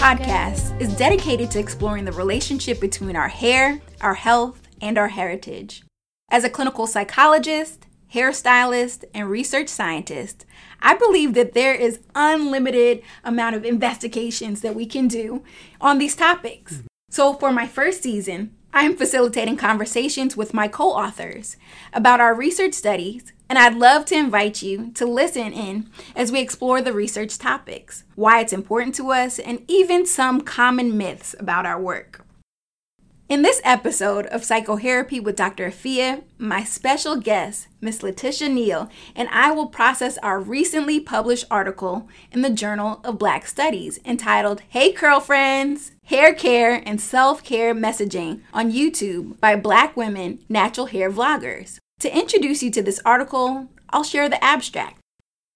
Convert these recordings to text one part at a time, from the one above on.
podcast is dedicated to exploring the relationship between our hair, our health, and our heritage. As a clinical psychologist, hairstylist, and research scientist, I believe that there is unlimited amount of investigations that we can do on these topics. So for my first season, I am facilitating conversations with my co-authors about our research studies, and I'd love to invite you to listen in as we explore the research topics, why it's important to us, and even some common myths about our work. In this episode of PsychoHairapy with Dr. Afiya, my special guest, Miss Letitia Neil, and I will process our recently published article in the Journal of Black Studies entitled Hey Curl Friends! Hair Care and Self Care Messaging on YouTube by Black Women Natural Hair Vloggers. To introduce you to this article, I'll share the abstract.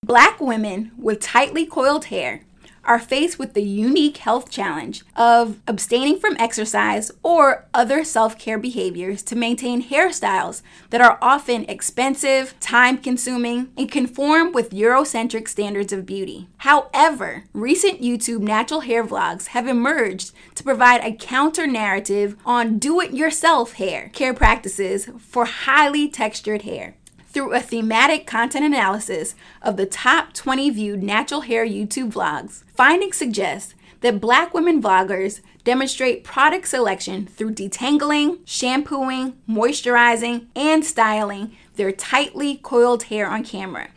Black women with tightly coiled hair are faced with the unique health challenge of abstaining from exercise or other self care behaviors to maintain hairstyles that are often expensive, time consuming, and conform with Eurocentric standards of beauty. However, recent YouTube natural hair vlogs have emerged to provide a counter narrative on do it yourself hair care practices for highly textured hair through a thematic content analysis of the top 20 viewed natural hair YouTube vlogs, findings suggest that black women vloggers demonstrate product selection through detangling, shampooing, moisturizing, and styling their tightly coiled hair on camera,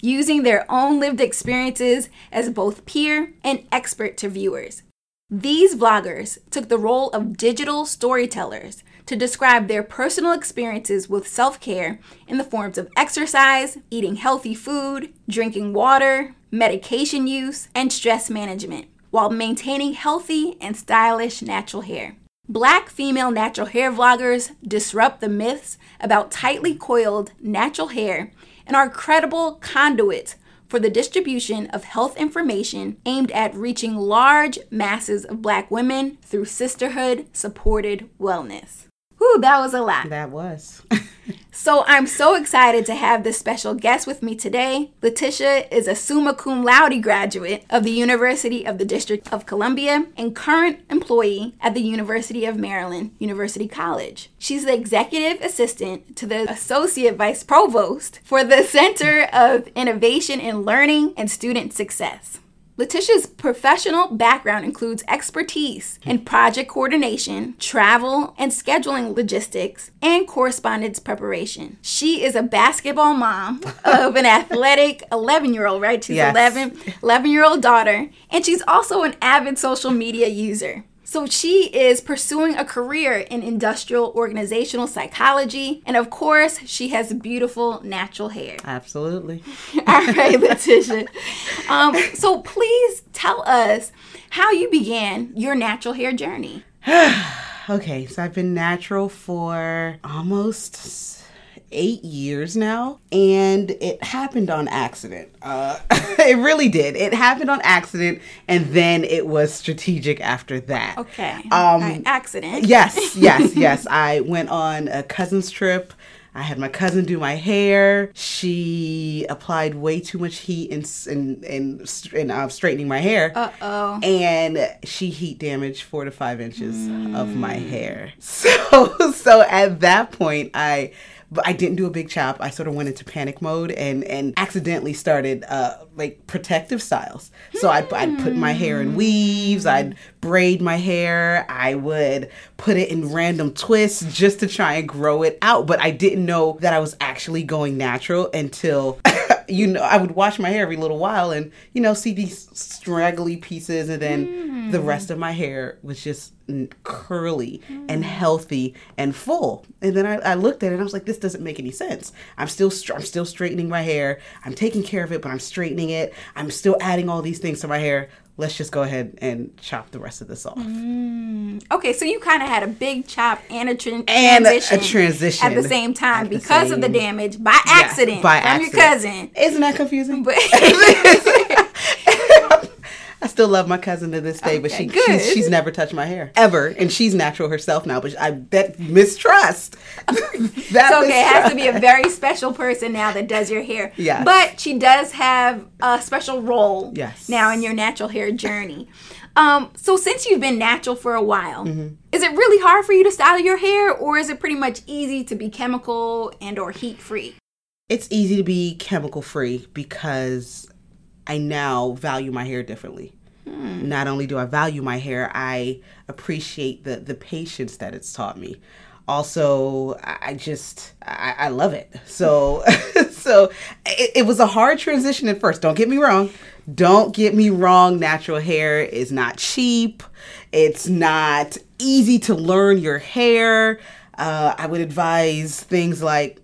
using their own lived experiences as both peer and expert to viewers. These vloggers took the role of digital storytellers to describe their personal experiences with self care in the forms of exercise, eating healthy food, drinking water, medication use, and stress management, while maintaining healthy and stylish natural hair. Black female natural hair vloggers disrupt the myths about tightly coiled natural hair and are credible conduits for the distribution of health information aimed at reaching large masses of black women through sisterhood supported wellness. Whew, that was a lot. That was. so I'm so excited to have this special guest with me today. Letitia is a summa cum laude graduate of the University of the District of Columbia and current employee at the University of Maryland University College. She's the executive assistant to the associate vice provost for the Center of Innovation in Learning and Student Success. Letitia's professional background includes expertise in project coordination, travel and scheduling logistics, and correspondence preparation. She is a basketball mom of an athletic 11 year old, right? She's yes. 11, 11 year old daughter, and she's also an avid social media user. So she is pursuing a career in industrial organizational psychology. And of course, she has beautiful natural hair. Absolutely. All right, Letitia. Um, so please tell us how you began your natural hair journey. okay, so I've been natural for almost eight years now, and it happened on accident. Uh, it really did. It happened on accident, and then it was strategic after that. Okay. Um, accident. Yes, yes, yes. I went on a cousin's trip. I had my cousin do my hair. She applied way too much heat in in in, in uh, straightening my hair. Uh oh. And she heat damaged four to five inches mm. of my mm. hair. So so at that point, I but I didn't do a big chop. I sort of went into panic mode and and accidentally started uh, like protective styles. So I'd, I'd put my hair in weaves. I'd braid my hair. I would put it in random twists just to try and grow it out. But I didn't know that I was actually going natural until you know I would wash my hair every little while and you know see these straggly pieces and then mm. the rest of my hair was just curly mm. and healthy and full. And then I, I, looked at it and I was like, this doesn't make any sense. I'm still I'm still straightening my hair. I'm taking care of it, but I'm straightening it. I'm still adding all these things to my hair. Let's just go ahead and chop the rest of this off. Mm. Okay, so you kind of had a big chop and a tra- and transition, a, transition at the same time because same, of the damage by accident yeah, by from accident. your cousin. Isn't that confusing? But still love my cousin to this day, but she good. she's, she's never touched my hair ever, and she's natural herself now. But I that mistrust. that So okay, it has to be a very special person now that does your hair. Yes. But she does have a special role Yes. now in your natural hair journey. Um, so since you've been natural for a while, Mm-hmm. is it really hard for you to style your hair or is it pretty much easy to be chemical and or heat free? It's easy to be chemical free because I now value my hair differently. Not only do I value my hair, I appreciate the the patience that it's taught me. Also, I just I, I love it. So so it, it was a hard transition at first. Don't get me wrong. Don't get me wrong. Natural hair is not cheap. It's not easy to learn your hair. Uh, I would advise things like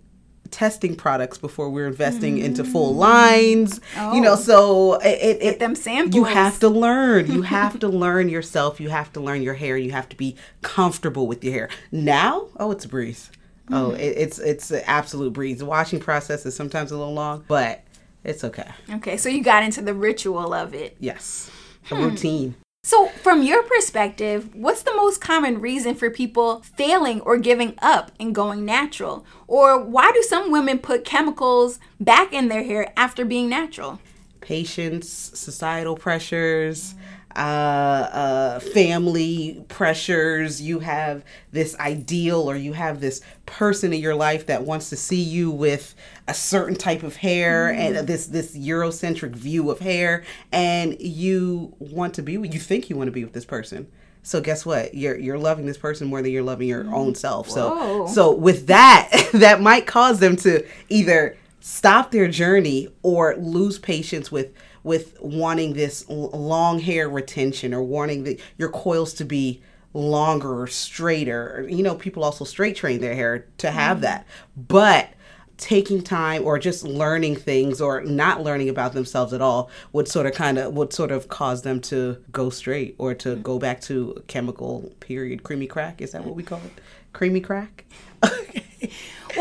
testing products before we're investing into full mm. lines. You know, Oh. so it, it, Get it them samples. you have to learn. You have to learn yourself. You have to learn your hair. You have to be comfortable with your hair. Now, oh, it's a breeze. Oh, mm-hmm. it, it's it's an absolute breeze. The washing process is sometimes a little long, but it's okay. Okay, so you got into the ritual of it. Yes, a hmm. routine. So, from your perspective, what's the most common reason for people failing or giving up and going natural? Or why do some women put chemicals back in their hair after being natural? Patience, societal pressures, uh, uh, family pressures. You have this ideal, or you have this person in your life that wants to see you with a certain type of hair and this this Eurocentric view of hair, and you want to be. You think you want to be with this person. So guess what? You're you're loving this person more than you're loving your own self. So Whoa. so with that, that might cause them to either stop their journey or lose patience with with wanting this l- long hair retention or wanting the, your coils to be longer or straighter. You know, people also straight train their hair to have mm-hmm. that. But taking time or just learning things or not learning about themselves at all would sort of kind of would sort of cause them to go straight or to mm-hmm. go back to chemical period creamy crack? Is that what we call it? Creamy crack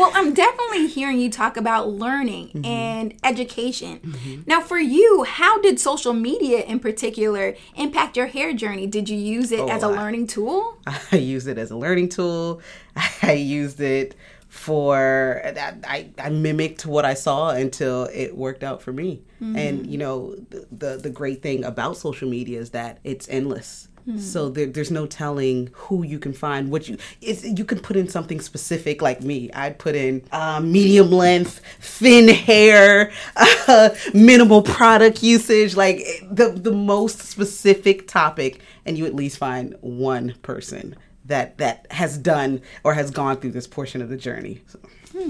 Well, I'm definitely hearing you talk about learning Mm-hmm. and education. Now, for you, how did social media in particular impact your hair journey? Did you use it as a I- learning tool? I used it as a learning tool. I used it for I, I, I mimicked what I saw until it worked out for me. And you know the, the the great thing about social media is that it's endless. So there, there's no telling who you can find. What you you can put in something specific like me. I'd put in uh, medium length, thin hair, uh, minimal product usage, like the the most specific topic, and you at least find one person that that has done or has gone through this portion of the journey. So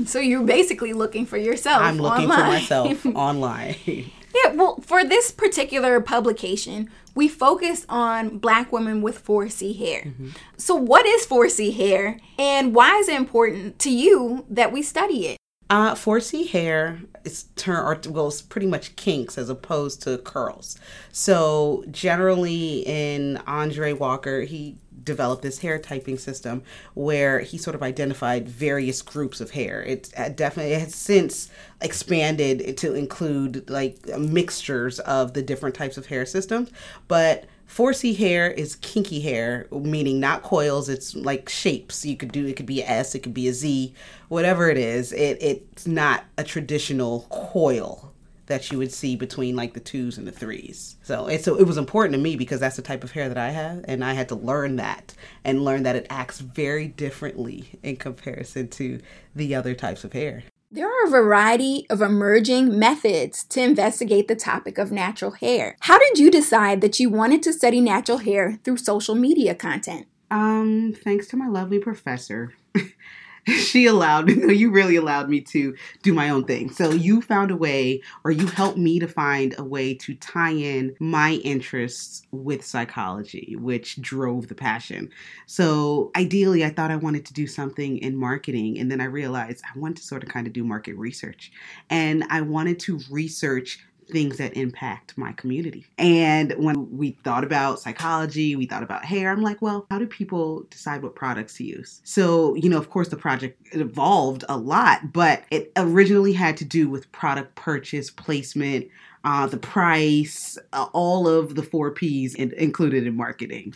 So you're basically looking for yourself. I'm looking for myself online. Yeah, well, for this particular publication, we focus on black women with 4C hair. Mm-hmm. So, what is 4C hair, and why is it important to you that we study it? Uh, 4C hair is turn or well, it's pretty much kinks as opposed to curls. So generally, in Andre Walker, he developed this hair typing system where he sort of identified various groups of hair. It uh, definitely it has since expanded to include like mixtures of the different types of hair systems, but 4C hair is kinky hair, meaning not coils. It's like shapes. You could do it could be S, it could be a Z, whatever it is. It it's not a traditional coil that you would see between like the twos and the threes. So it's so it was important to me because that's the type of hair that I have, and I had to learn that and learn that it acts very differently in comparison to the other types of hair. There are a variety of emerging methods to investigate the topic of natural hair. How did you decide that you wanted to study natural hair through social media content? Um, thanks to my lovely professor. she allowed me, you really allowed me to do my own thing. So you found a way, or you helped me to find a way to tie in my interests with psychology, which drove the passion. So ideally, I thought I wanted to do something in marketing. And then I realized I wanted to sort of kind of do market research. And I wanted to research things that impact my community. And when we thought about psychology, we thought about hair, I'm like, well, how do people decide what products to use? So, you know, of course, the project evolved a lot, but it originally had to do with product purchase, placement, uh, the price, uh, all of the four P's in, included in marketing.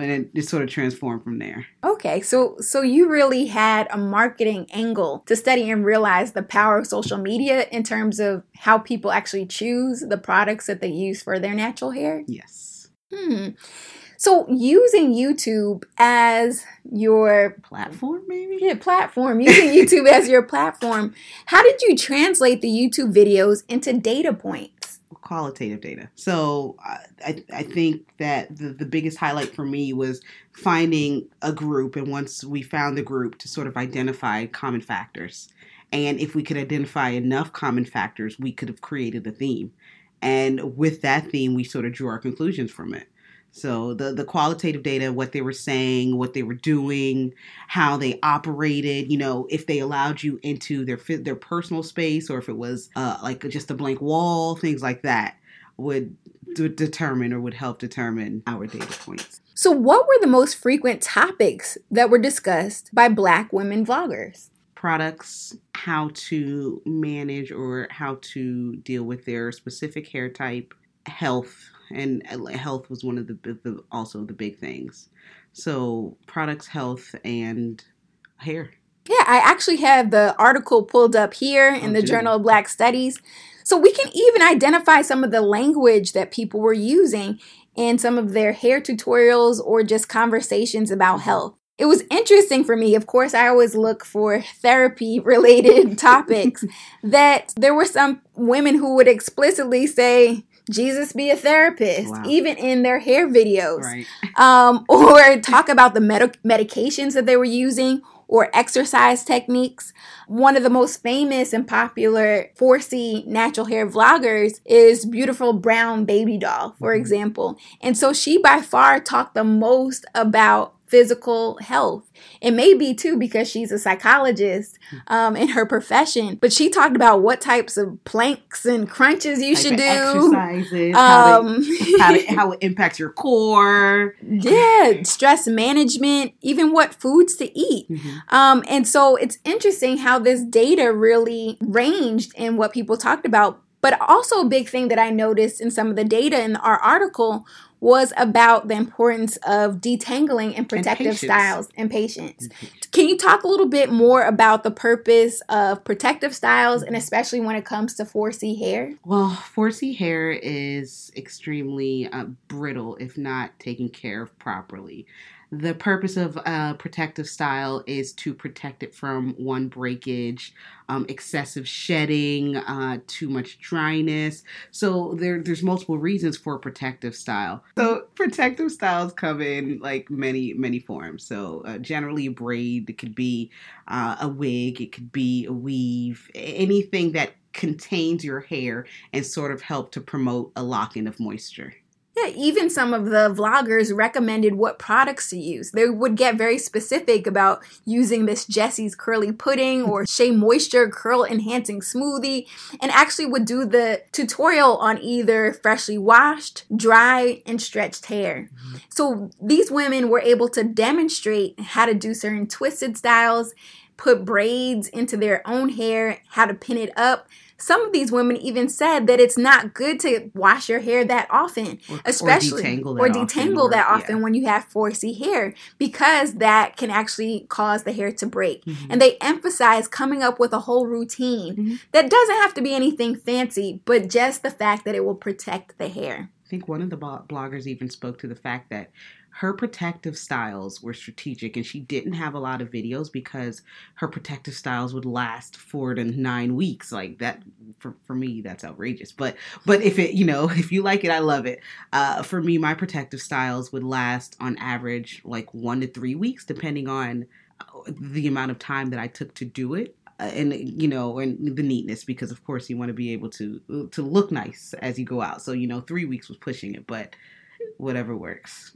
And it, it sort of transformed from there. Okay, so so you really had a marketing angle to study and realize the power of social media in terms of how people actually choose the products that they use for their natural hair. Yes. Hmm. So using YouTube as your Platform, maybe? yeah, platform, using YouTube as your platform, how did you translate the YouTube videos into data points? Qualitative data. So I, I think that the, the biggest highlight for me was finding a group, and once we found the group, to sort of identify common factors. And if we could identify enough common factors, we could have created a theme. And with that theme, we sort of drew our conclusions from it. So the the qualitative data, what they were saying, what they were doing, how they operated, you know, if they allowed you into their their personal space or if it was uh, like just a blank wall, things like that would d- determine or would help determine our data points. So, what were the most frequent topics that were discussed by Black women vloggers? Products, how to manage or how to deal with their specific hair type, health and uh, health was one of the, the also the big things. So products, health, and hair. Yeah, I actually have the article pulled up here in oh, the Journal of Black Studies. So we can even identify some of the language that people were using in some of their hair tutorials or just conversations about health. It was interesting for me. Of course, I always look for therapy related topics. that there were some women who would explicitly say, Jesus be a therapist, wow. even in their hair videos, right. um, or talk about the med- medications that they were using or exercise techniques. One of the most famous and popular 4C natural hair vloggers is Beautiful Brown Baby Doll, for mm-hmm. example. And so she by far talked the most about physical health. It may be too because she's a psychologist um, in her profession, but she talked about what types of planks and crunches you should do, exercises, um, how, they, how, it impacts your core. Yeah, stress management, even what foods to eat. Mm-hmm. Um, and so it's interesting how this data really ranged in what people talked about. But also, a big thing that I noticed in some of the data in our article was about the importance of detangling and protective and styles and patience. Mm-hmm. Can you talk a little bit more about the purpose of protective styles and especially when it comes to 4C hair? Well, 4C hair is extremely uh, brittle if not taken care of properly. The purpose of a protective style is to protect it from one breakage, um, excessive shedding, uh, too much dryness. So there, there's multiple reasons for protective style. So protective styles come in like many, many forms. So uh, generally a braid, it could be uh, a wig, it could be a weave, anything that contains your hair and sort of help to promote a lock-in of moisture. Yeah, even some of the vloggers recommended what products to use. They would get very specific about using Miss Jessie's curly pudding or Shea Moisture curl enhancing smoothie, and actually would do the tutorial on either freshly washed, dry, and stretched hair. Mm-hmm. So these women were able to demonstrate how to do certain twisted styles, put braids into their own hair, how to pin it up some of these women even said that it's not good to wash your hair that often, or, especially or detangle that or detangle often, that often yeah. when you have 4C hair because that can actually cause the hair to break. Mm-hmm. And they emphasize coming up with a whole routine mm-hmm. that doesn't have to be anything fancy, but just the fact that it will protect the hair. I think one of the bloggers even spoke to the fact that her protective styles were strategic and she didn't have a lot of videos because her protective styles would last four to nine weeks. Like that for, for me that's outrageous. But but if it you know if you like it i love it. Uh, for me my protective styles would last on average like one to three weeks depending on uh, the amount of time that i took to do it uh, and you know and the neatness because of course you want to be able to to look nice as you go out. So you know three weeks was pushing it but whatever works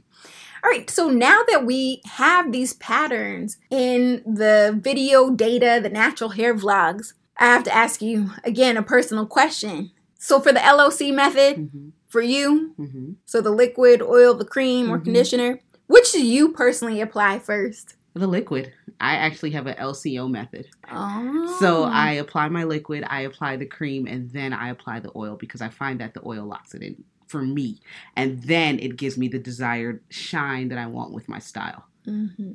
all right, so now that we have these patterns in the video data, the natural hair vlogs, I have to ask you again a personal question. So, for the LOC method, mm-hmm. for you, mm-hmm. so the liquid, oil, the cream, or mm-hmm. conditioner, which do you personally apply first? The liquid. I actually have an LCO method. Oh. So I apply my liquid, I apply the cream, and then I apply the oil because I find that the oil locks it in for me. And then it gives me the desired shine that I want with my style. Mm-hmm.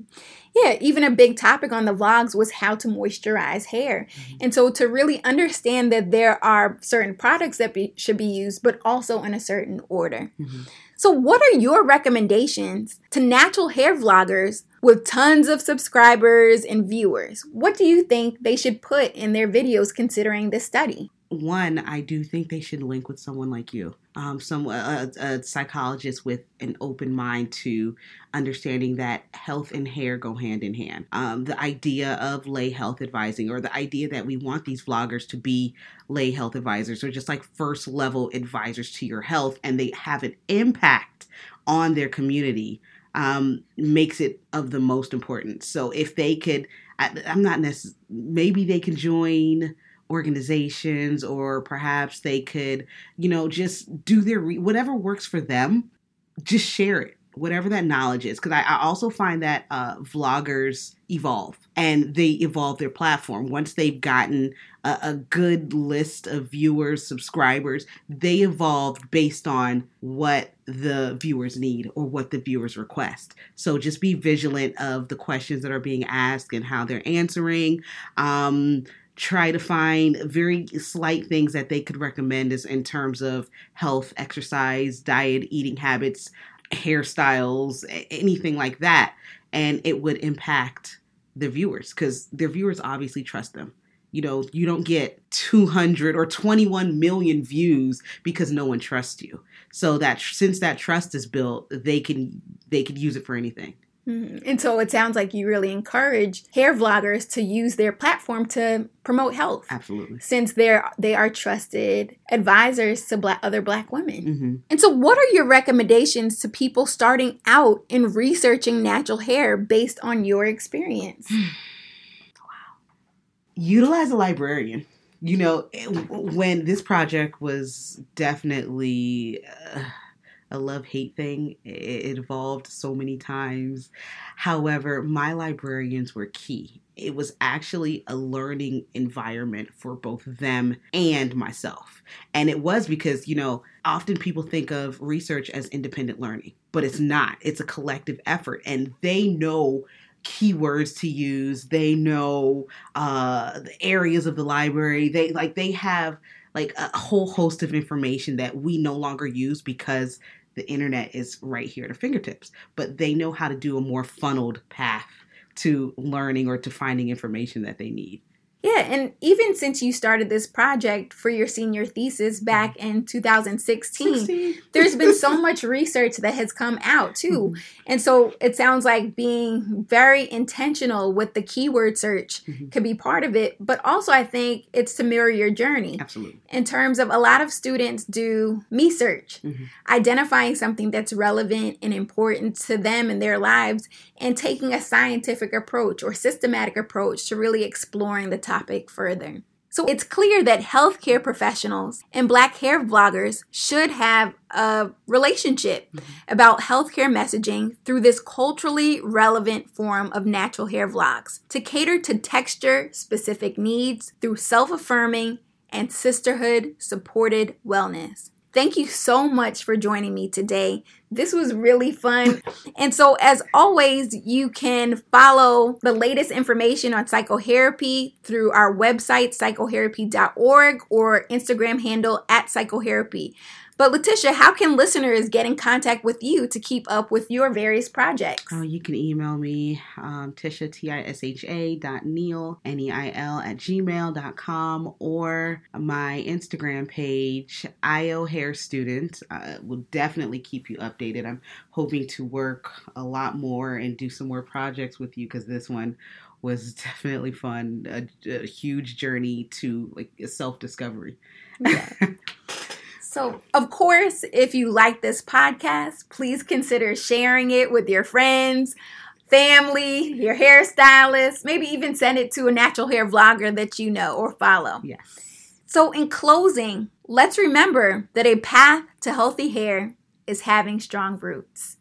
Yeah, even a big topic on the vlogs was how to moisturize hair. Mm-hmm. And so to really understand that there are certain products that be, should be used, but also in a certain order. Mm-hmm. So, what are your recommendations to natural hair vloggers with tons of subscribers and viewers? What do you think they should put in their videos considering this study? One, I do think they should link with someone like you, um, some a, a, psychologist with an open mind to understanding that health and hair go hand in hand. Um, the idea of lay health advising, or the idea that we want these vloggers to be lay health advisors, or just like first level advisors to your health, and they have an impact on their community. Um, makes it of the most importance. So if they could, I, I'm not necessarily, maybe they can join organizations or perhaps they could, you know, just do their re- whatever works for them, just share it, whatever that knowledge is. Because I, I, also find that uh, vloggers evolve and they evolve their platform. Once they've gotten a, a good list of viewers, subscribers, they evolve based on what the viewers need or what the viewers request. So just be vigilant of the questions that are being asked and how they're answering. Um, try to find very slight things that they could recommend as in terms of health, exercise, diet, eating habits, hairstyles, anything like that. And it would impact the viewers because their viewers obviously trust them. You know, you don't get 200 or 21 million views because no one trusts you. So that since that trust is built, they can they could use it for anything. Mm-hmm. And so it sounds like you really encourage hair vloggers to use their platform to promote health. Absolutely. Since they're they are trusted advisors to black, other black women. Mm-hmm. And so what are your recommendations to people starting out in researching natural hair based on your experience? wow. Utilize a librarian. You know, when this project was definitely uh, a love hate thing. It evolved so many times. However, my librarians were key. It was actually a learning environment for both them and myself. And it was because, you know, often people think of research as independent learning, but it's not. It's a collective effort, and they know keywords to use they know uh the areas of the library they like they have like a whole host of information that we no longer use because the internet is right here at our fingertips, but they know how to do a more funneled path to learning or to finding information that they need. And even since you started this project for your senior thesis back in 2016, 16. there's been so much research that has come out too. Mm-hmm. And so it sounds like being very intentional with the keyword search mm-hmm. could be part of it, but also I think it's to mirror your journey. Absolutely. In terms of a lot of students do me search, mm-hmm. identifying something that's relevant and important to them in their lives and taking a scientific approach or systematic approach to really exploring the topic further. So it's clear that healthcare professionals and black hair vloggers should have a relationship mm-hmm. about healthcare messaging through this culturally relevant form of natural hair vlogs to cater to texture specific needs through self affirming and sisterhood supported wellness. Thank you so much for joining me today. This was really fun. And so, as always, you can follow the latest information on psychohairapy through our website, psychohairapy.org, or Instagram handle at psychohairapy. But Letitia, how can listeners get in contact with you to keep up with your various projects? Oh, you can email me, um, Tisha, T-I-S-H-A dot Neil, N-E-I-L at gmail dot com, or my Instagram page, IO Hair Student. Uh, will definitely keep you updated. I'm hoping to work a lot more and do some more projects with you because this one was definitely fun. A, a huge journey to like self discovery. Yeah. So, of course, if you like this podcast, please consider sharing it with your friends, family, your hairstylist, maybe even send it to a natural hair vlogger that you know or follow. Yes. So, in closing, let's remember that a path to healthy hair is having strong roots.